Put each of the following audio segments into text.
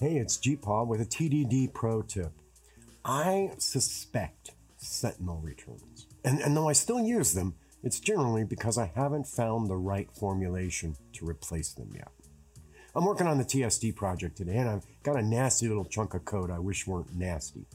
Hey, it's GeePaw with a TDD Pro tip. I suspect Sentinel returns. And, and though I still use them, it's generally because I haven't found the right formulation to replace them yet. I'm working on the TSD project today, and I've got a nasty little chunk of code I wish weren't nasty.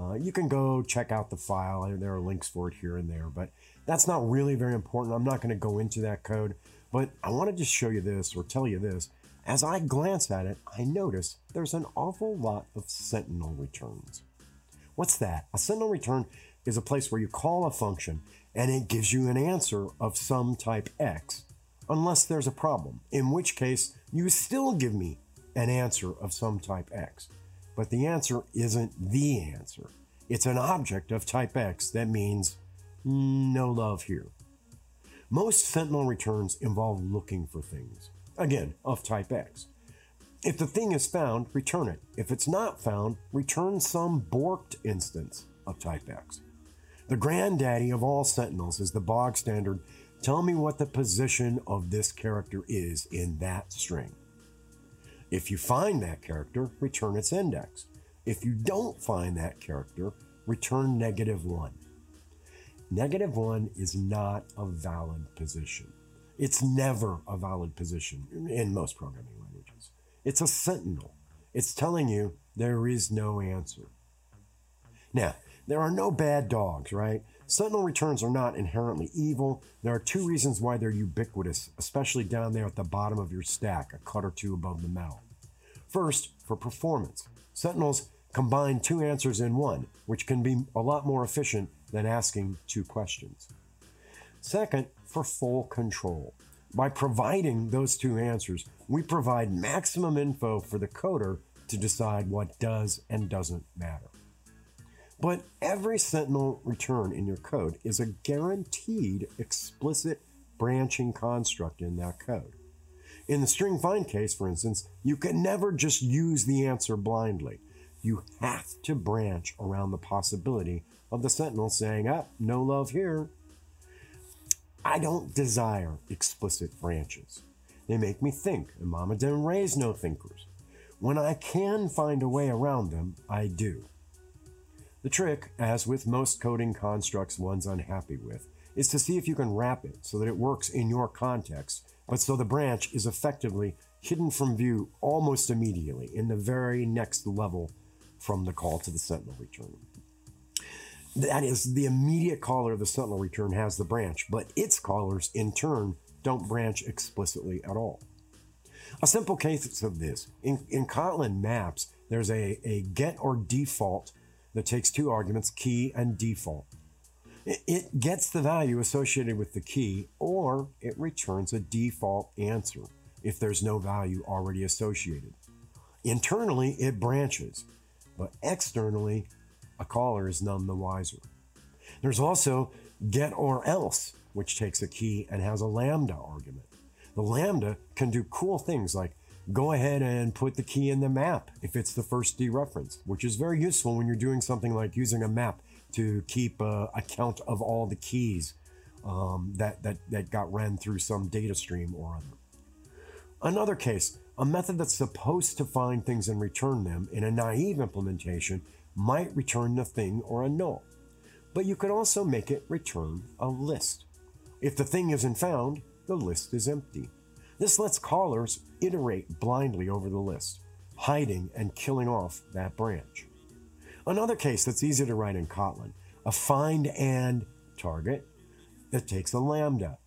Uh, you can go check out the file. There are links for it here and there, but that's not really very important. I'm not going to go into that code, but I wanted to show you this or tell you this. As I glance at it, I notice there's an awful lot of Sentinel returns. What's that? A Sentinel return is a place where you call a function and it gives you an answer of some type X, unless there's a problem, in which case you still give me an answer of some type X. But the answer isn't the answer. It's an object of type X that means no love here. Most Sentinel returns involve looking for things, again, of type X. If the thing is found, return it. If it's not found, return some borked instance of type X. The granddaddy of all Sentinels is the bog standard tell me what the position of this character is in that string. If you find that character, return its index. If you don't find that character, return negative 1. Negative 1 is not a valid position. It's never a valid position in most programming languages. It's a sentinel. It's telling you there is no answer. Now, there are no bad dogs, right? Sentinel returns are not inherently evil. There are two reasons why they're ubiquitous, especially down there at the bottom of your stack, a cut or two above the metal. First, for performance. Sentinels combine two answers in one, which can be a lot more efficient than asking two questions. Second, for full control. By providing those two answers, we provide maximum info for the coder to decide what does and doesn't matter. But every Sentinel return in your code is a guaranteed explicit branching construct in that code. In the string find case, for instance, you can never just use the answer blindly. You have to branch around the possibility of the Sentinel saying, ah, no love here. I don't desire explicit branches. They make me think, and Mama didn't raise no thinkers. When I can find a way around them, I do. The trick, as with most coding constructs one's unhappy with, is to see if you can wrap it so that it works in your context, but so the branch is effectively hidden from view almost immediately in the very next level from the call to the Sentinel return. That is, the immediate caller of the Sentinel return has the branch, but its callers, in turn, don't branch explicitly at all. A simple case of this in, in Kotlin maps, there's a, a get or default that takes two arguments, key and default. It gets the value associated with the key, or it returns a default answer if there's no value already associated. Internally, it branches, but externally, a caller is none the wiser. There's also get or else, which takes a key and has a lambda argument. The lambda can do cool things like go ahead and put the key in the map if it's the first dereference, which is very useful when you're doing something like using a map to keep a count of all the keys um, that, that, that got ran through some data stream or other. Another case, a method that's supposed to find things and return them in a naive implementation might return the thing or a null. But you could also make it return a list. If the thing isn't found, the list is empty. This lets callers iterate blindly over the list, hiding and killing off that branch. Another case that's easy to write in Kotlin, a find and target that takes a lambda.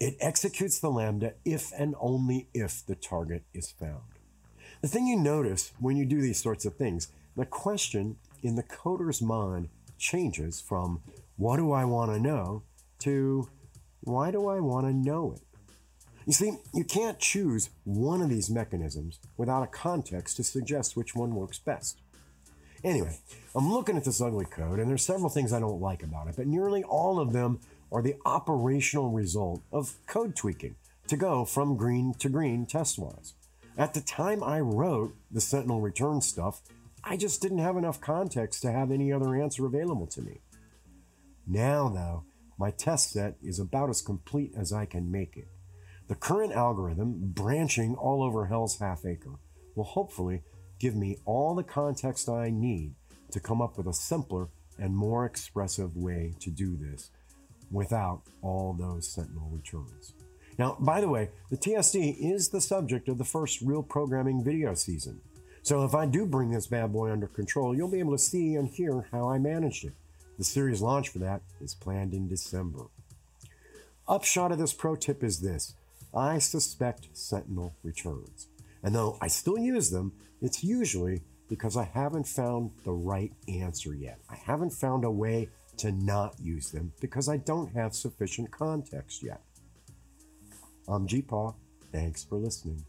It executes the lambda if and only if the target is found. The thing you notice when you do these sorts of things, the question in the coder's mind changes from what do I want to know to why do I want to know it? You see, you can't choose one of these mechanisms without a context to suggest which one works best. Anyway, I'm looking at this ugly code, and there's several things I don't like about it, but nearly all of them are the operational result of code tweaking to go from green to green test-wise. At the time I wrote the Sentinel return stuff, I just didn't have enough context to have any other answer available to me. Now, though, my test set is about as complete as I can make it. The current algorithm, branching all over Hell's Half Acre, will hopefully give me all the context I need to come up with a simpler and more expressive way to do this without all those Sentinel returns. Now, by the way, the TSD is the subject of the first real programming video season. So if I do bring this bad boy under control, you'll be able to see and hear how I managed it. The series launch for that is planned in December. Upshot of this pro tip is this I suspect Sentinel returns. And though I still use them, it's usually because I haven't found the right answer yet. I haven't found a way to not use them because I don't have sufficient context yet. I'm GeePaw. Thanks for listening.